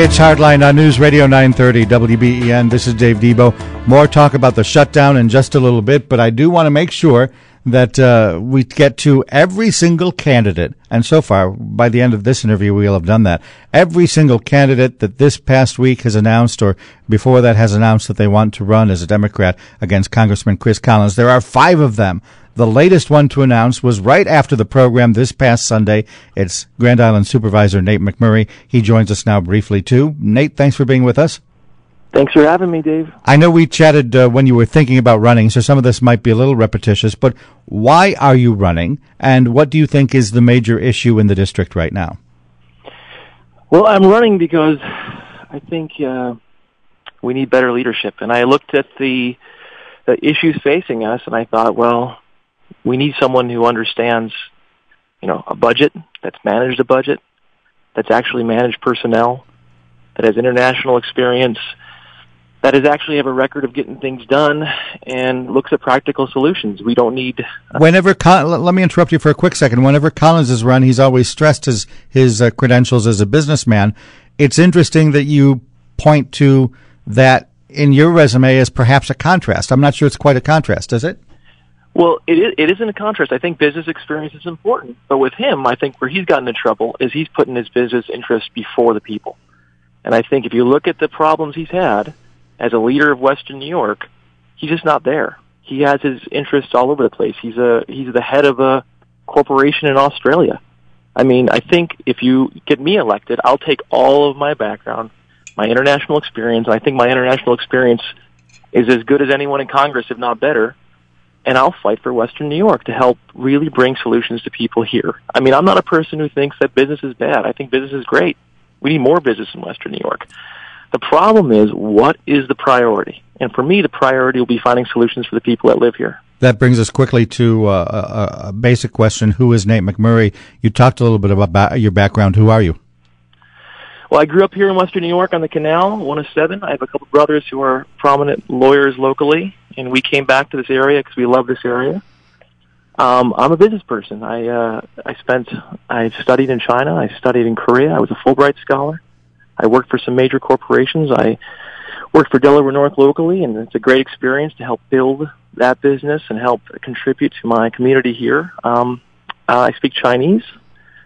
It's Hardline on News Radio 930 WBEN. This is Dave Debo. More talk about the shutdown in just a little bit, but I do want to make sure that uh, we get to every single candidate. And so far, by the end of this interview, we'll have done that. Every single candidate that this past week has announced or before that has announced that they want to run as a Democrat against Congressman Chris Collins. There are five of them. The latest one to announce was right after the program this past Sunday. It's Grand Island Supervisor Nate McMurray. He joins us now briefly too. Nate, thanks for being with us. Thanks for having me, Dave. I know we chatted uh, when you were thinking about running, so some of this might be a little repetitious, but why are you running, and what do you think is the major issue in the district right now? Well, I'm running because I think uh, we need better leadership, and I looked at the, the issues facing us, and I thought, well, we need someone who understands, you know, a budget that's managed a budget, that's actually managed personnel, that has international experience, that is actually have a record of getting things done and looks at practical solutions. We don't need. Uh, Whenever let me interrupt you for a quick second. Whenever Collins has run, he's always stressed his his uh, credentials as a businessman. It's interesting that you point to that in your resume as perhaps a contrast. I'm not sure it's quite a contrast, is it? Well, it, is, it isn't a contrast. I think business experience is important. But with him, I think where he's gotten in trouble is he's putting his business interests before the people. And I think if you look at the problems he's had as a leader of Western New York, he's just not there. He has his interests all over the place. He's a he's the head of a corporation in Australia. I mean, I think if you get me elected, I'll take all of my background, my international experience. I think my international experience is as good as anyone in Congress, if not better and I'll fight for Western New York to help really bring solutions to people here. I mean, I'm not a person who thinks that business is bad. I think business is great. We need more business in Western New York. The problem is, what is the priority? And for me, the priority will be finding solutions for the people that live here. That brings us quickly to uh, a, a, basic question: Who is Nate McMurray? You talked a little bit about ba- your background. Who are you? Well, I grew up here in Western New York on the Canal, one of seven. I have a couple brothers who are prominent lawyers locally, and we came back to this area because we love this area. Um, I'm a business person. I uh, I spent I studied in China. I studied in Korea. I was a Fulbright scholar. I worked for some major corporations. I worked for Delaware North locally, and it's a great experience to help build that business and help contribute to my community here. Um, uh, I speak Chinese.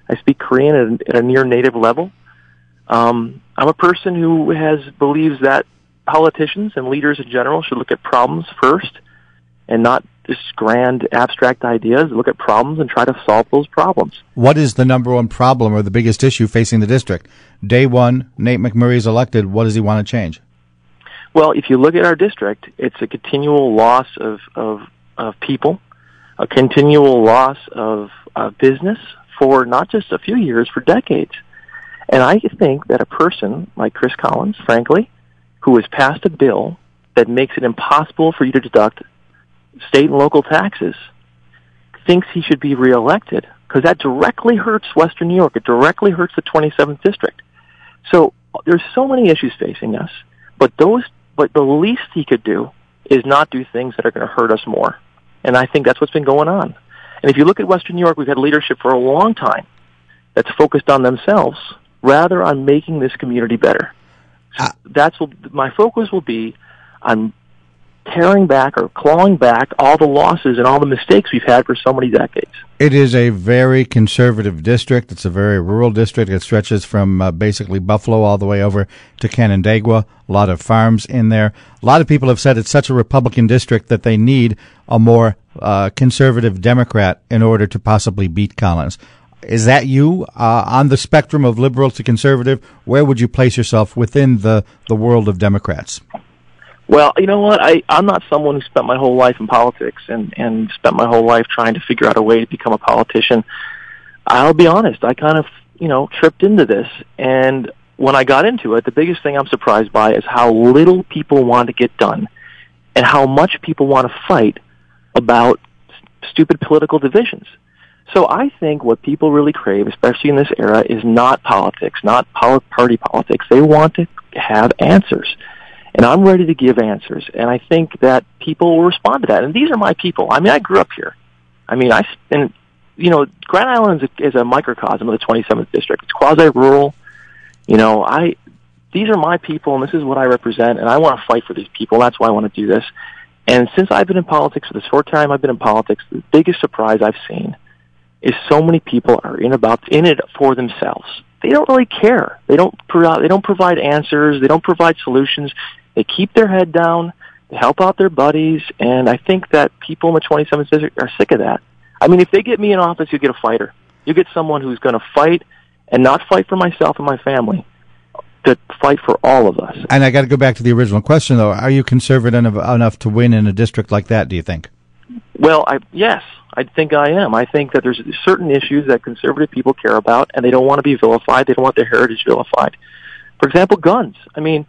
I speak Korean at a, at a near native level. Um, I'm a person who has believes that politicians and leaders in general should look at problems first and not just grand abstract ideas. Look at problems and try to solve those problems. What is the number one problem or the biggest issue facing the district? Day one, Nate McMurray is elected. What does he want to change? Well, if you look at our district, it's a continual loss of, of, of people, a continual loss of, of business for not just a few years, for decades. And I think that a person like Chris Collins, frankly, who has passed a bill that makes it impossible for you to deduct state and local taxes, thinks he should be reelected because that directly hurts Western New York. It directly hurts the 27th district. So there's so many issues facing us, but those, but the least he could do is not do things that are going to hurt us more. And I think that's what's been going on. And if you look at Western New York, we've had leadership for a long time that's focused on themselves rather on making this community better. Uh, that's what my focus will be on tearing back or clawing back all the losses and all the mistakes we've had for so many decades. It is a very conservative district. It's a very rural district. It stretches from uh, basically Buffalo all the way over to Canandaigua. A lot of farms in there. A lot of people have said it's such a Republican district that they need a more uh, conservative Democrat in order to possibly beat Collins. Is that you uh, on the spectrum of liberal to conservative? Where would you place yourself within the, the world of Democrats? Well, you know what? I, I'm not someone who spent my whole life in politics and, and spent my whole life trying to figure out a way to become a politician. I'll be honest, I kind of, you know, tripped into this. And when I got into it, the biggest thing I'm surprised by is how little people want to get done and how much people want to fight about stupid political divisions. So I think what people really crave, especially in this era, is not politics, not party politics. They want to have answers. And I'm ready to give answers. And I think that people will respond to that. And these are my people. I mean, I grew up here. I mean, I, and, you know, Grand Island is a, is a microcosm of the 27th district. It's quasi-rural. You know, I, these are my people and this is what I represent and I want to fight for these people. That's why I want to do this. And since I've been in politics for the short time I've been in politics, the biggest surprise I've seen is so many people are in about in it for themselves. They don't really care. They don't provide they don't provide answers. They don't provide solutions. They keep their head down. They help out their buddies, and I think that people in the 27th district are sick of that. I mean, if they get me in office, you get a fighter. You get someone who's going to fight and not fight for myself and my family, to fight for all of us. And I got to go back to the original question, though. Are you conservative enough, enough to win in a district like that? Do you think? Well, I yes, I think I am. I think that there's certain issues that conservative people care about, and they don't want to be vilified. They don't want their heritage vilified. For example, guns. I mean,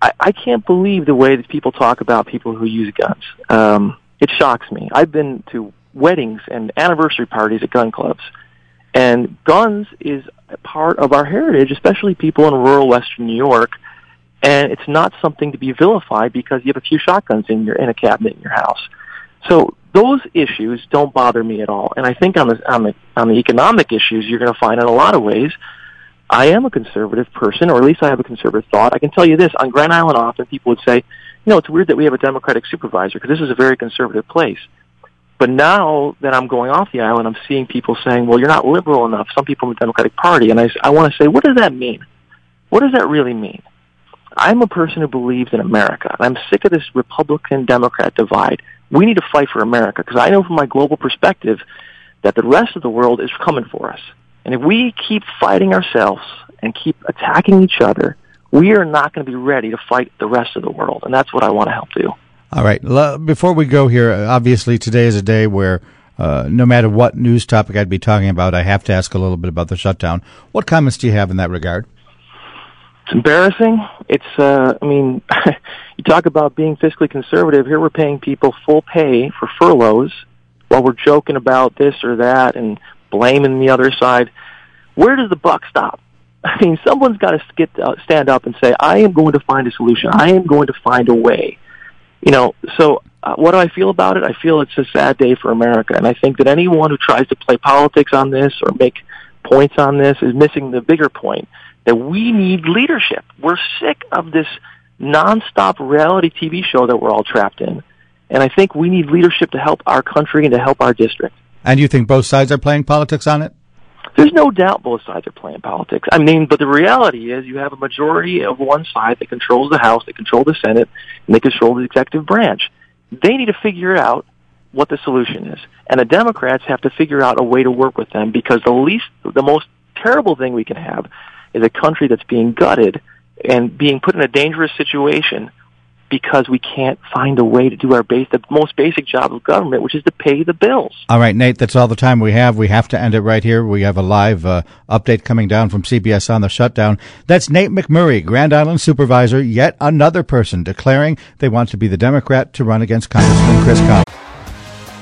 I, I can't believe the way that people talk about people who use guns. Um, it shocks me. I've been to weddings and anniversary parties at gun clubs, and guns is a part of our heritage, especially people in rural Western New York. And it's not something to be vilified because you have a few shotguns in your in a cabinet in your house. So those issues don't bother me at all. And I think on the on the on the economic issues, you're going to find in a lot of ways, I am a conservative person, or at least I have a conservative thought. I can tell you this: on Grand Island, often people would say, you know, it's weird that we have a Democratic supervisor because this is a very conservative place. But now that I'm going off the island, I'm seeing people saying, well, you're not liberal enough. Some people in the Democratic Party. And I, I want to say, what does that mean? What does that really mean? I'm a person who believes in America. And I'm sick of this Republican-Democrat divide. We need to fight for America because I know from my global perspective that the rest of the world is coming for us. And if we keep fighting ourselves and keep attacking each other, we are not going to be ready to fight the rest of the world. And that's what I want to help do. All right. Before we go here, obviously today is a day where uh, no matter what news topic I'd be talking about, I have to ask a little bit about the shutdown. What comments do you have in that regard? It's embarrassing. It's, uh, I mean, you talk about being fiscally conservative. Here we're paying people full pay for furloughs while we're joking about this or that and blaming the other side. Where does the buck stop? I mean, someone's got to get, uh, stand up and say, I am going to find a solution. I am going to find a way you know, so uh, what do I feel about it? I feel it's a sad day for America, and I think that anyone who tries to play politics on this or make points on this is missing the bigger point that we need leadership. We're sick of this nonstop reality TV show that we're all trapped in, and I think we need leadership to help our country and to help our district. And you think both sides are playing politics on it? There's no doubt both sides are playing politics. I mean, but the reality is you have a majority of one side that controls the House, they control the Senate, and they control the executive branch. They need to figure out what the solution is. And the Democrats have to figure out a way to work with them because the least, the most terrible thing we can have is a country that's being gutted and being put in a dangerous situation because we can't find a way to do our base, the most basic job of government, which is to pay the bills. All right, Nate, that's all the time we have. We have to end it right here. We have a live uh, update coming down from CBS on the shutdown. That's Nate McMurray, Grand Island supervisor, yet another person declaring they want to be the Democrat to run against Congressman Chris Cobb.